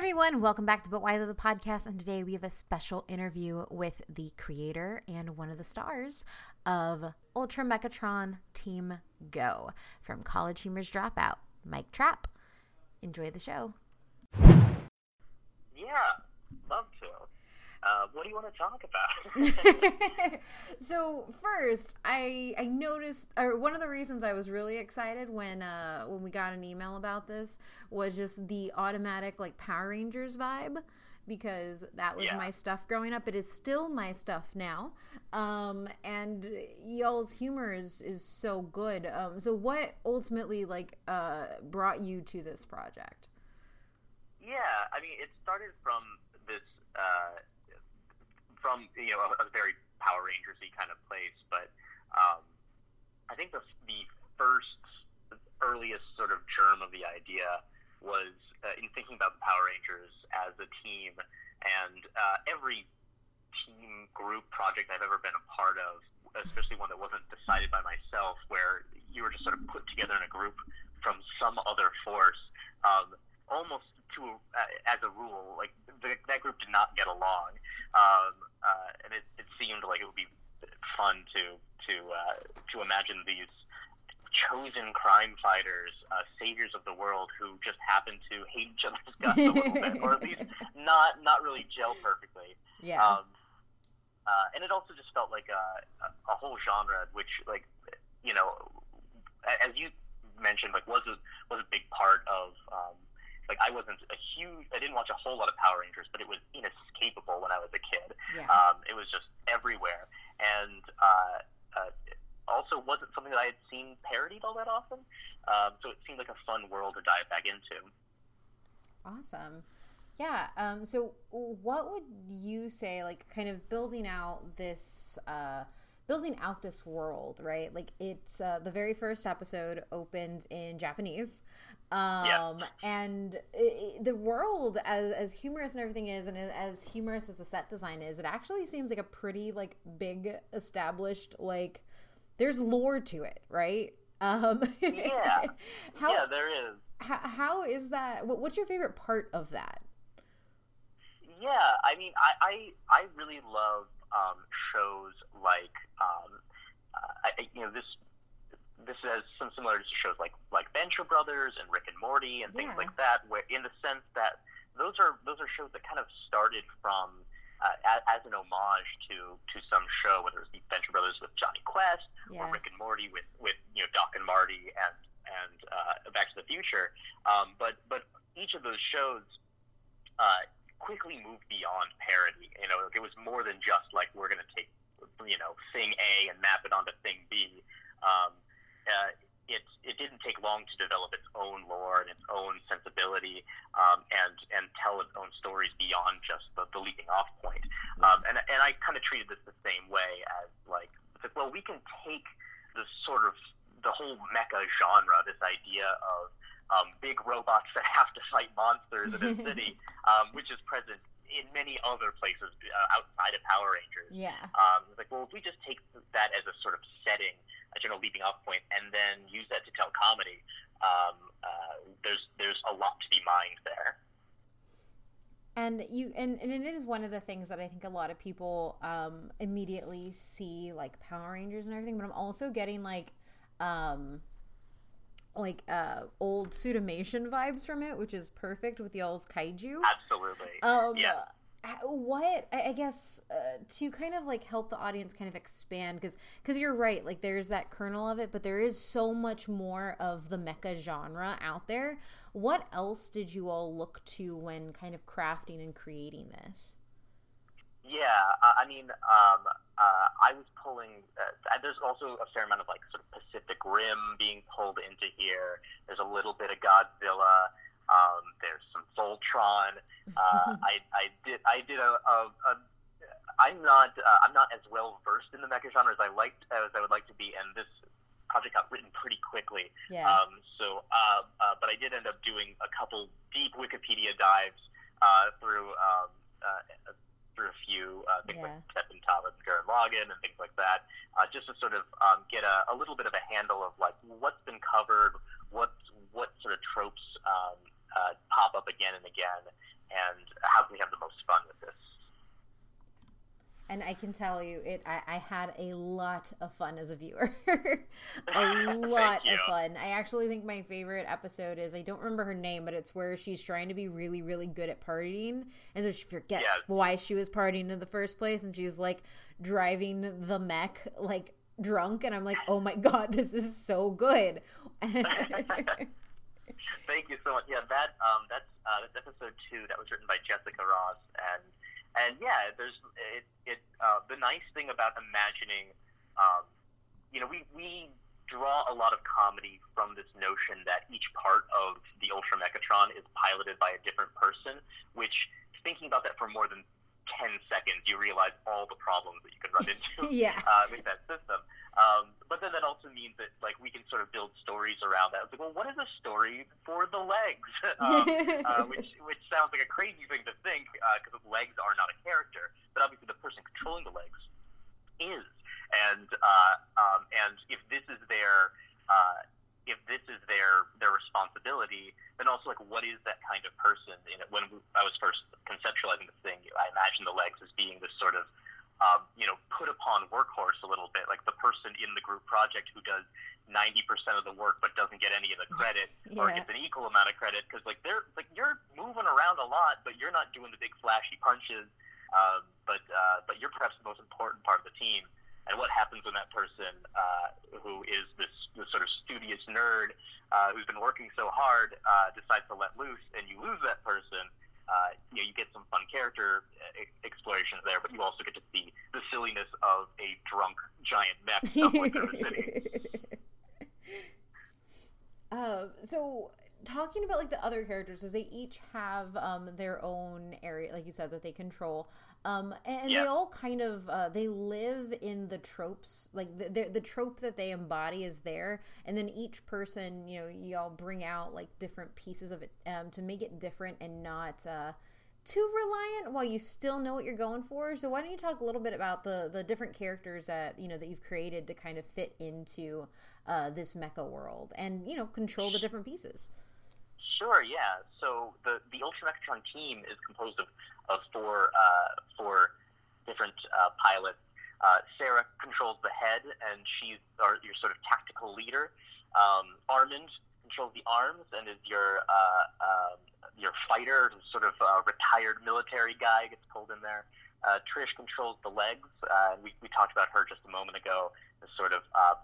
everyone. Welcome back to But Why the podcast. And today we have a special interview with the creator and one of the stars of Ultra Mechatron Team Go from College Humor's Dropout, Mike Trapp. Enjoy the show. Yeah. Uh, what do you want to talk about? so first, I I noticed, or one of the reasons I was really excited when uh, when we got an email about this was just the automatic like Power Rangers vibe because that was Yeah. my stuff growing up. It is still my stuff now, um, and y'all's humor is is so good. Um, so what ultimately like uh, brought you to this project? yeah, I mean, it started from this, uh, from you know, a, a very Power Rangersy kind of place, but um, I think the the first earliest sort of germ of the idea was uh, in thinking about the Power Rangers as a team, and uh, every team group project I've ever been a part of, especially one that wasn't decided by myself, where you were just sort of put together in a group from some other force, um, almost to uh, as a rule, like the, that group did not get along, um, uh, and it, it seemed like it would be fun to to uh, to imagine these chosen crime fighters, uh, saviors of the world, who just happen to hate each other's guts a little bit, or at least not not really gel perfectly. Yeah. Um, uh, and it also just felt like a, a, a whole genre, which, like, you know, as you mentioned, like, was a was a big part of. Um, like, I wasn't a huge. I didn't watch a whole lot of Power Rangers, but it was inescapable when I was a kid. yeah. Um, it was just everywhere, and uh, uh, also wasn't something that I had seen parodied all that often. Um, so it seemed like a fun world to dive back into. Awesome. Yeah. Um, so, what would you say, like, kind of building out this, uh, building out this world, right? Like, it's uh, the very first episode opened in Japanese. Um, Yeah. and i i the world, as as humorous and everything is, and as humorous as the set design is, it actually seems like a pretty like big established like. There's lore to it, right? Um, Yeah. how, yeah, there is. how, how is that what, what's your favorite part of that Yeah, I mean, I I, I really love um, shows like um, uh, I, you know this this has some similarities to shows like like Venture Brothers and Rick and Morty and things Yeah. like that, where in the sense that those are those are shows that kind of started from uh, as, as an homage to to some show, whether it was Venture Brothers with Jonny Quest yeah or Rick and Morty with with you know Doc and Marty and and uh, Back to the Future. Um, but but each of those shows uh, quickly moved beyond parody. You know, it was more than just like we're going to take you know thing A and map it onto thing B. Um, uh, it it didn't take long to develop its own lore and its own sensibility um, and and tell its own stories beyond just the, the leaping off point. Um, and and I kind of treated this the same way as like it's like well we can take the sort of the whole mecha genre, this idea of um, big robots that have to fight monsters in a city, um, which is present in many other places uh, outside of Power Rangers. yeah Um, it's like, well, if we just take that as a sort of setting, a general leaping off point, and then use that to tell comedy, um, uh, there's there's a lot to be mined there. and you and, and it is one of the things that i think a lot of people um immediately see like power rangers and everything but i'm also getting like um like uh old Suitmation vibes from it which is perfect with y'all's kaiju Absolutely. um Yeah. what i guess uh, to kind of like help the audience kind of expand because because you're right like there's that kernel of it but there is so much more of the mecha genre out there what else did you all look to when kind of crafting and creating this Yeah, uh, I mean, um, uh, I was pulling. Uh, there's also a fair amount of like sort of Pacific Rim being pulled into here. There's a little bit of Godzilla. Um, there's some Voltron. Uh, I, I did. I did a. a, a I'm not. Uh, I'm not as well versed in the mecha genre as I liked as I would like to be, and this project got written pretty quickly. yeah Um, so, uh, uh, but I did end up doing a couple deep Wikipedia dives uh, through um, uh, through a few uh, things yeah. like Stephen Thomas and Jared Logan and things like that, uh, just to sort of um, get a, a little bit of a handle of like what's been covered, what what sort of tropes um, uh, pop up again and again, and how can we have the most fun with this? And I can tell you, it. I, I had a lot of fun as a viewer, a lot of fun. I actually think my favorite episode is I don't remember her name, but it's where she's trying to be really, really good at partying, and so she forgets yeah. why she was partying in the first place, and she's like driving the mech like drunk, and I'm like, oh my god, this is so good. Thank you so much. Yeah, that um, that's uh, that's episode two. That was written by Jessica Ross, and and yeah, there's it. it uh, the nice thing about imagining, um, you know, we we draw a lot of comedy from this notion that each part of the Ultra Mechatron is piloted by a different person. Which thinking about that for more than 10 seconds, you realize all the problems that you can run into yeah. uh, with that system. Um, but then that also means that like we can sort of build stories around that. It's like, well, what is a story for the legs? um, uh, which which sounds like a crazy thing to think because uh, legs are not a character, but obviously the person controlling the legs is. And uh, um, and if this is their uh, if this is their their responsibility, then also like what is that kind of person? Know, when I was first conceptualizing this thing, I imagined the legs as being this sort of um, you know, put upon workhorse a little bit, like the person in the group project who does 90% of the work but doesn't get any of the credit yeah. or gets an equal amount of credit because like they're like you're moving around a lot but you're not doing the big flashy punches um, but uh, but you're perhaps the most important part of the team and what happens when that person uh, who is this, this sort of studious nerd uh, who's been working so hard uh, decides to let loose and you lose that person uh, you know, you get some fun character uh, explorations there, but you also get to see the silliness of a drunk giant mech somewhere the city. Uh, so talking about like the other characters, is they each have um, their own area, like you said, that they control. Um, and yeah. they all kind of uh, they live in the tropes, like the, the, the trope that they embody is there, and then each person, you know, y'all bring out like different pieces of it um, to make it different and not uh, too reliant, while you still know what you're going for. So why don't you talk a little bit about the the different characters that you know that you've created to kind of fit into uh, this mecha world and you know control the different pieces. Sure, yeah. So the the Ultra Mechatron team is composed of of four uh, four different uh, pilots. Uh, Sarah controls the head, and she's our, your sort of tactical leader. Um, Armand controls the arms and is your uh, um, your fighter, sort of uh, retired military guy gets pulled in there. Uh, Trish controls the legs. Uh, we, we talked about her just a moment ago. As sort of uh,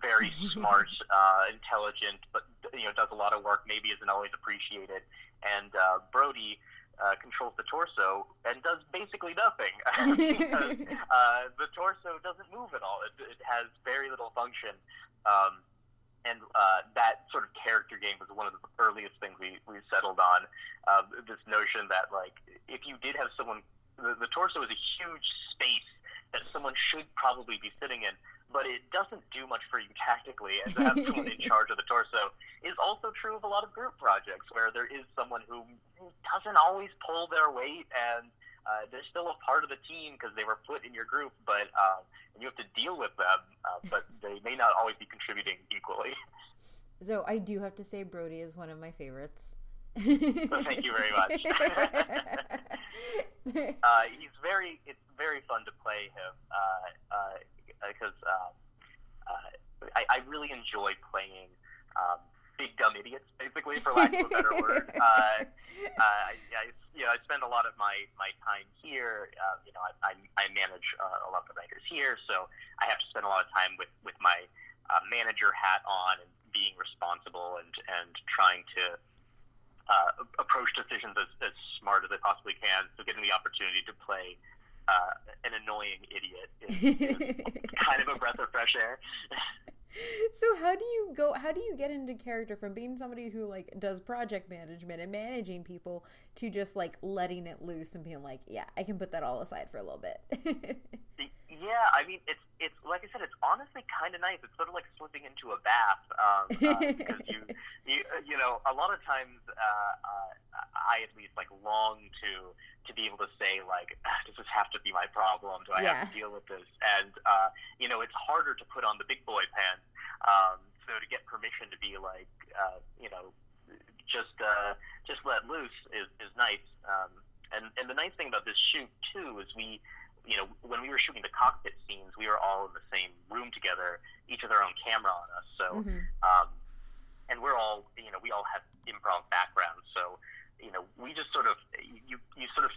very smart, uh, intelligent, but you know does a lot of work. Maybe isn't always appreciated. And uh, Brody uh, controls the torso and does basically nothing because uh, the torso doesn't move at all. It, it has very little function. Um, and uh, that sort of character game was one of the earliest things we, we settled on. Uh, this notion that, like, if you did have someone, the, the torso is a huge space that someone should probably be sitting in but it doesn't do much for you tactically. And to have someone in charge of the torso is also true of a lot of group projects where there is someone who doesn't always pull their weight and uh, they're still a part of the team because they were put in your group, but um, and you have to deal with them, uh, but they may not always be contributing equally. So I do have to say, Brody is one of my favorites. thank you very much. uh, he's very. It's very fun to play him. Uh, uh, because um, uh, I, I really enjoy playing um, big dumb idiots, basically, for lack of a better word. Uh, uh, I, you know, I spend a lot of my, my time here. Uh, you know, I, I, I manage uh, a lot of the writers here, so I have to spend a lot of time with, with my uh, manager hat on and being responsible and, and trying to uh, approach decisions as, as smart as I possibly can. So getting the opportunity to play uh, an annoying idiot is, is kind of a breath of fresh air. so how do you go how do you get into character from being somebody who like does project management and managing people to just like letting it loose and being like yeah i can put that all aside for a little bit yeah i mean it's it's like i said it's honestly kind of nice it's sort of like slipping into a bath um, uh, because you, you you know a lot of times uh, uh, i at least like long to to be able to say like, ah, does this have to be my problem? Do I yeah. have to deal with this? And uh, you know, it's harder to put on the big boy pants. Um, so to get permission to be like, uh, you know, just uh, just let loose is, is nice. Um, and and the nice thing about this shoot too is we you know, when we were shooting the cockpit scenes, we were all in the same room together, each with our own camera on us. So, Mhm. um, and we're all, you know, we all have improv backgrounds. So, you know, we just sort of, you, you sort of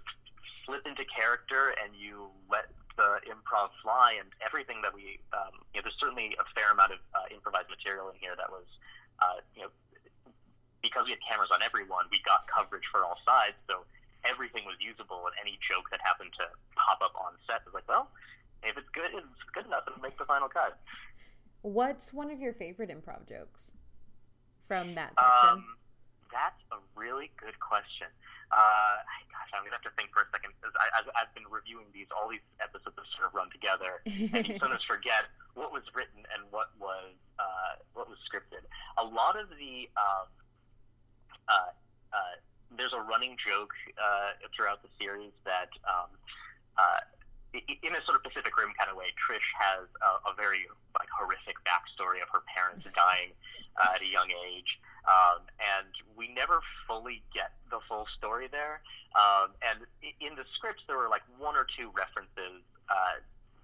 slip into character and you let the improv fly and everything that we, um, you know, there's certainly a fair amount of uh, improvised material in here that was, uh, you know, because we had cameras on everyone, we got coverage for all sides. So everything was usable and any joke that happened to pop up on set was like, well, if it's good, it's good enough to make the final cut. What's one of your favorite improv jokes from that section? Um, that's a really good question. Uh, gosh, I'm gonna have to think for a second because I've, been reviewing these. All these episodes have sort of run together, and you sometimes forget what was written and what was uh, what was scripted. A lot of the um, uh, uh, there's a running joke uh, throughout the series that. Um, uh, in a sort of Pacific Rim kind of way, Trish has a, a very like horrific backstory of her parents dying uh, at a young age, um, and we never fully get the full story there. Um, and in the scripts, there were like one or two references uh,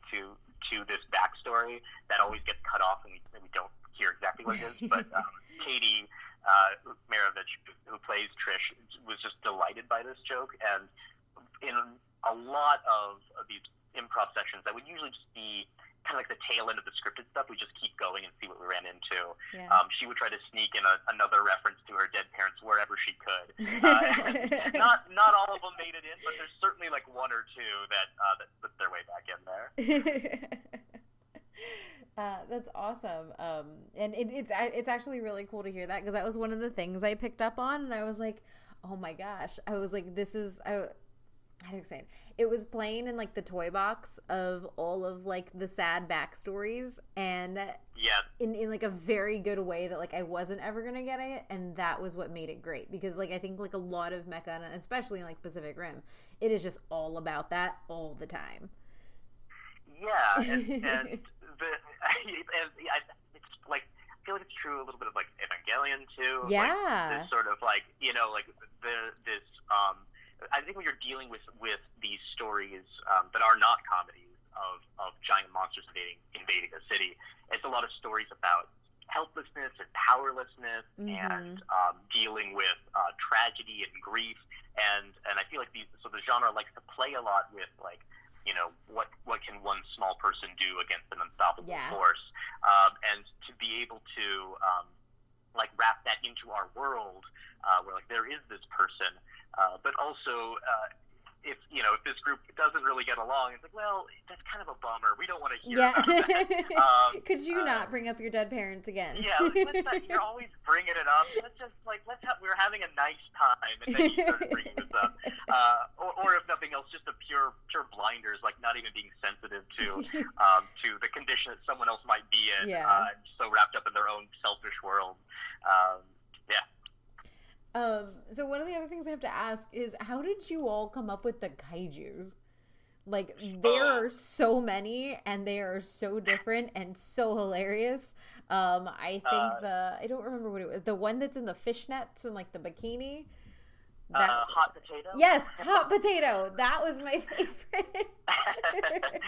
to to this backstory that always gets cut off, and we, and we don't hear exactly what it is. But um, Katie uh, Marovitch, who plays Trish, was just delighted by this joke, and in a lot of, of these improv sessions that would usually just be kind of like the tail end of the scripted stuff. We just keep going and see what we ran into. yeah. Um, she would try to sneak in a, another reference to her dead parents wherever she could. Uh, not not all of them made it in, but there's certainly like one or two that uh, that put their way back in there. uh, that's awesome. Um, and it, it's it's actually really cool to hear that because that was one of the things I picked up on, and I was like, oh my gosh, I was like, this is I. How do you say it? It was playing in like the toy box of all of like the sad backstories, and Yeah, in, in like a very good way that like I wasn't ever gonna get it, and that was what made it great because like I think like a lot of mecha, and especially in like Pacific Rim, it is just all about that all the time. yeah, and, and I, it's like I feel like it's true a little bit of like Evangelion too. of, like, Yeah. this sort of like you know like the this um I think when you're dealing with with these stories um, that are not comedies of of giant monsters invading invading a city, it's a lot of stories about helplessness and powerlessness Mhm. and um, dealing with uh, tragedy and grief and and I feel like these so the genre likes to play a lot with like you know what what can one small person do against an unstoppable Yeah. force um, and to be able to um, like wrap that into our world uh, where like there is this person uh, but also uh, if you know if this group doesn't really get along it's like well that's kind of a bummer we don't want to hear Yeah. about that. Um, Could you uh, not bring up your dead parents again? yeah, like, let's not, you're always bringing it up. Let's just like let's have we're having a nice time, and then you start bringing this up. Uh, or, or if nothing else, just a pure pure blinders, like not even being sensitive to um, to the condition that someone else might be in. Yeah. Uh, so wrapped up in their own selfish world. Um, yeah. Um, so one of the other things I have to ask is how did you all come up with the kaijus? Like there Oh. are so many and they are so different and so hilarious. Um, I think Uh, the I don't remember what it was. The one that's in the fishnets and like the bikini. Uh, hot potato. yes, hot potato. That was my favorite.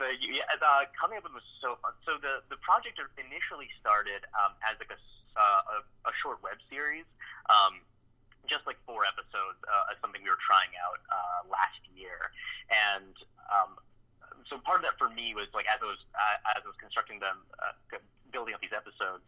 the, yeah, uh, coming up with was so fun. So the the project initially started um, as like a, uh, a a short web series, um, just like four episodes, uh, as something we were trying out uh, last year, and um, so part of that for me was like as I was uh, as I was constructing them, uh, building up these episodes,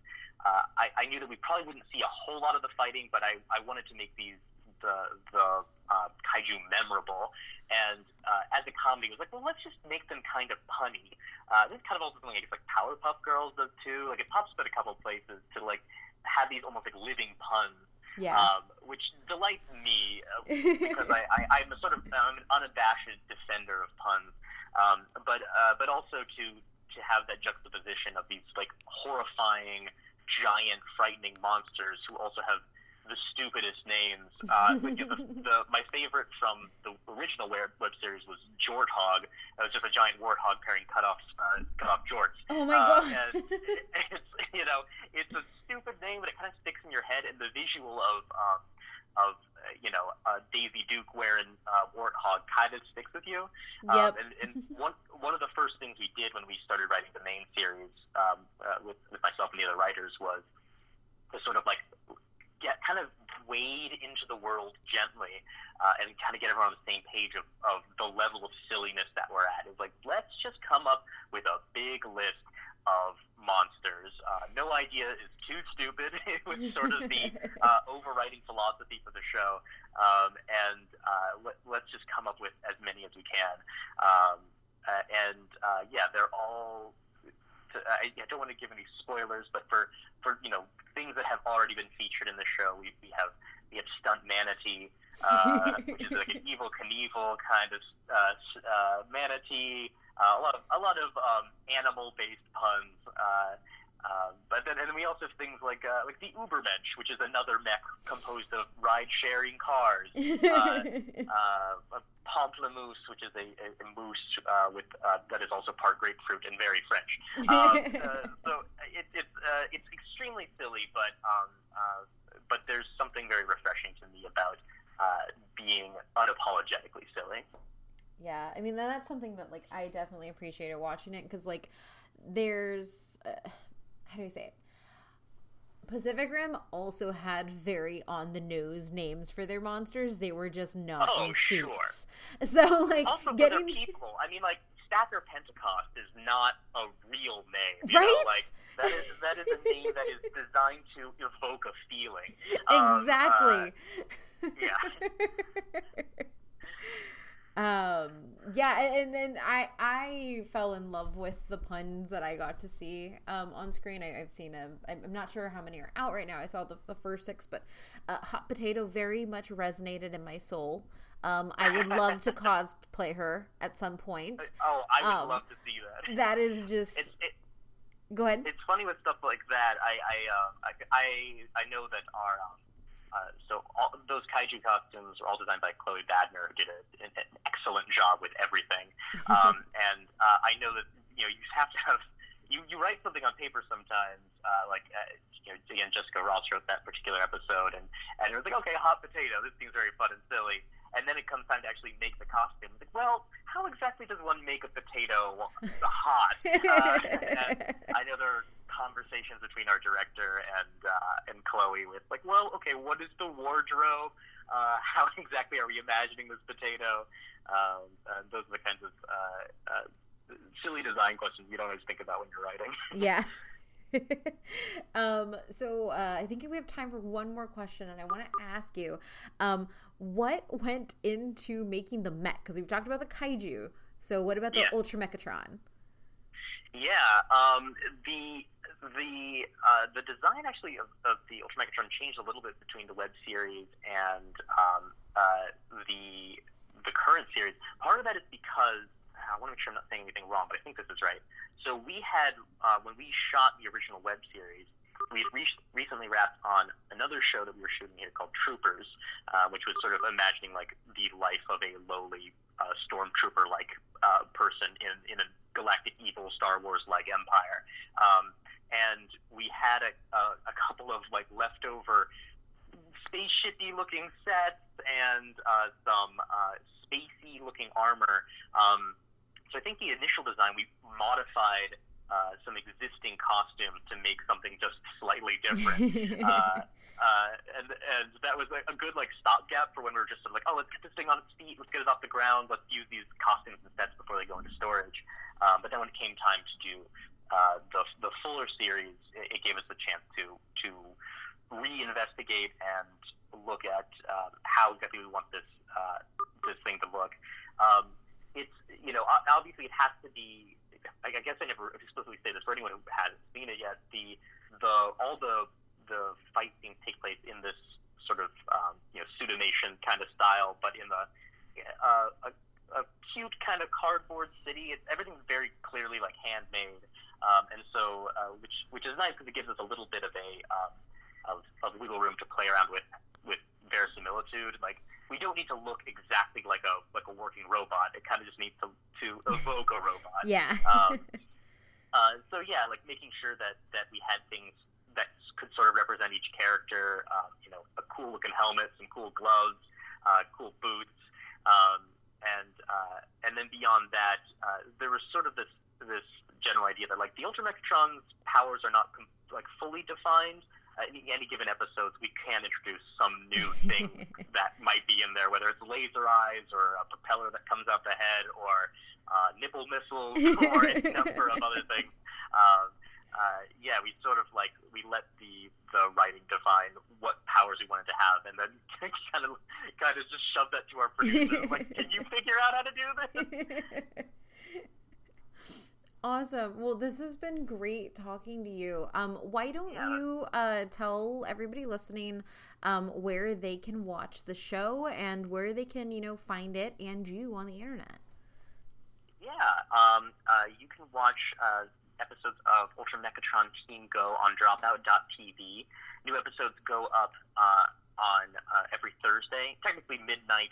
uh, I, I knew that we probably wouldn't see a whole lot of the fighting, but I, I wanted to make these the the uh, kaiju memorable. And uh, as a comedy, it was like, well, let's just make them kind of punny. Uh, this is kind of also something I guess like Powerpuff Girls does too. Like it pops up at a couple of places to like have these almost like living puns, Yeah. um, which delights me uh, because I, I, I'm a sort of I'm an unabashed defender of puns, um, but uh, but also to to have that juxtaposition of these like horrifying, giant, frightening monsters who also have the stupidest names. Uh, like, the, the, my favorite from the original web, web series was Jorthog. It was just a giant warthog carrying cut off uh, cut off jorts. oh my Uh, god. and it's you know it's a stupid name, but it kind of sticks in your head. And the visual of um, of uh, you know uh, Daisy Duke wearing uh, warthog kind of sticks with you. Yep. Um, and, and one one of the first things we did when we started writing the main series um, uh, with with myself and the other writers was to sort of like get kind of wade into the world gently uh, and kind of get everyone on the same page of, of the level of silliness that we're at. It's like, let's just come up with a big list of monsters. Uh, no idea is too stupid. it was sort of the uh, overriding philosophy for the show. Um, and uh, let, let's just come up with as many as we can. Um, uh, and uh, yeah, they're all to, I, I don't want to give any spoilers, but for, for you know things that have already been featured in the show, we, we have we have stunt manatee, uh, which is like an Evel Knievel kind of uh, uh, manatee. Uh, a lot of a lot of um, animal based puns. Uh, uh, but then, and then we also have things like uh, like the Ubermensch, which is another mech composed of ride sharing cars. Uh, uh, a pamplemousse, which is a, a, a mousse uh, with uh, that is also part grapefruit and very French. Um, uh, so it, it's uh, it's extremely silly, but um, uh, but there's something very refreshing to me about uh, being unapologetically silly. Yeah, I mean that's something that like I definitely appreciated watching it because like there's uh, how do I say it? Pacific Rim also had very on the nose names for their monsters. They were just not Oh, in sure. suits. So like Also, getting people, I mean, like Stacker Pentecost is not a real name, you Right? Know? Like that is that is a name that is designed to evoke a feeling. Um, exactly. uh, yeah. Um yeah and then i i fell in love with the puns that i got to see um on screen. I, i've seen them. I'm, I'm not sure how many are out right now. I saw the, the first six but uh, hot potato very much resonated in my soul. Um i would love to cosplay her at some point. Oh, I would Um, love to see that. that is just It's it, go ahead. it's funny with stuff like that. I I uh, I, I I know that our um, uh, so all, those kaiju costumes are all designed by Chloe Badner, who did a, an, an excellent job with everything. Um, and uh, I know that you know you have to have you, you write something on paper sometimes, uh, like uh, you know again Jessica Ross wrote that particular episode, and and it was like okay, hot potato, this seems very fun and silly. And then it comes time to actually make the costume. It's like, well, how exactly does one make a potato hot? Uh, and I know there are conversations between our director and uh, and Chloe with like, well, okay, what is the wardrobe? Uh, how exactly are we imagining this potato? Um, those are the kinds of uh, uh, silly design questions you don't always think about when you're writing. yeah um so uh i think we have time for one more question and i want to ask you um what went into making the mech because we've talked about the kaiju so what about the Yeah. ultra mechatron Yeah, um, the the uh, the design actually of, of the Ultra Mechatron changed a little bit between the web series and um, uh, the the current series. Part of that is because I want to make sure I'm not saying anything wrong, but I think this is right. So we had uh, when we shot the original web series, we re- recently wrapped on another show that we were shooting here called Troopers, uh, which was sort of imagining like the life of a lowly uh, stormtrooper like uh, person in in a galactic evil Star Wars like empire. Um, and we had a, a, a couple of like leftover spaceshipy looking sets and uh, some uh, spacey looking armor. Um, so I think the initial design we modified uh, some existing costumes to make something just slightly different. uh, uh, and and that was a, a good like stopgap for when we were just sort of like, oh, let's get this thing on its feet, let's get it off the ground, let's use these costumes and sets before they go into storage. Um, but then when it came time to do uh, the the fuller series, it, it gave us a chance to to reinvestigate and look at uh, how exactly we want this uh, this thing to look. Um, it's you know obviously it has to be. I guess I never explicitly say this for anyone who hasn't seen it yet. The the all the the fight scenes take place in this sort of um, you know suitmation kind of style, but in the uh, a, a cute kind of cardboard city. It's, everything's very clearly like handmade, um, and so uh, which which is nice because it gives us a little bit of a um, of, of wiggle room to play around with verisimilitude. Like we don't need to look exactly like a like a working robot. It kind of just needs to to evoke a robot. yeah Um, uh, so yeah, like making sure that that we had things that could sort of represent each character. Um, you know, a cool looking helmet, some cool gloves, uh, cool boots, um, and uh, and then beyond that, uh, there was sort of this this general idea that like the Ultra Mechatron's powers are not com- like fully defined. Uh, in any given episodes, we can introduce some new thing that might be in there, whether it's laser eyes or a propeller that comes out the head, or uh, nipple missiles, or any number of other things. Um, uh, yeah, we sort of like we let the the writing define what powers we wanted to have, and then kind of kind of just shove that to our producers. like, can you figure out how to do this? Awesome. Well, this has been great talking to you. Um, why don't Yeah. you uh, tell everybody listening um, where they can watch the show and where they can, you know, find it and you on the internet? Yeah, um, uh, you can watch uh, episodes of Ultra Mechatron Team Go on Dropout.tv. New episodes go up uh, on uh, every Thursday, technically midnight.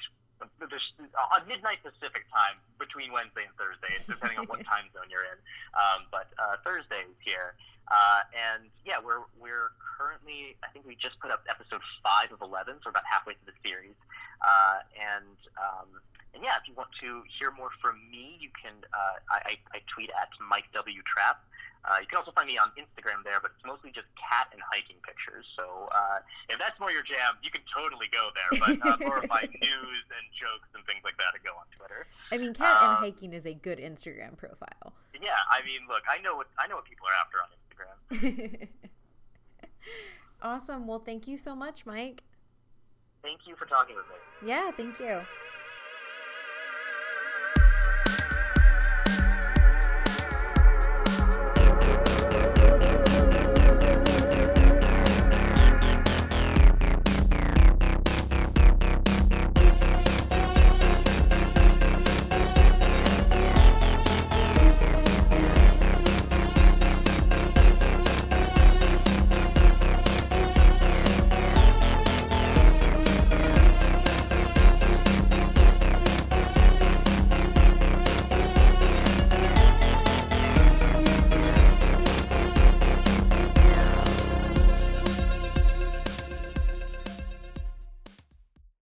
There's, on midnight Pacific time between Wednesday and Thursday, depending on what time zone you're in. Um, but uh, Thursdays here, uh, and yeah, we're we're currently I think we just put up episode five of eleven, so we're about halfway through the series. Uh, and um, and yeah, if you want to hear more from me, you can. Uh, I, I tweet at Mike W Trapp. Uh, you can also find me on Instagram there, but it's mostly just cat and hiking pictures. So uh, if that's more your jam, you can totally go there. But uh, more of my news and jokes and things like that, I go on Twitter. I mean, cat and Um, hiking is a good Instagram profile. Yeah, I mean, look, I know what I know what people are after on Instagram. awesome. Well, thank you so much, Mike. Thank you for talking with me. Yeah, thank you.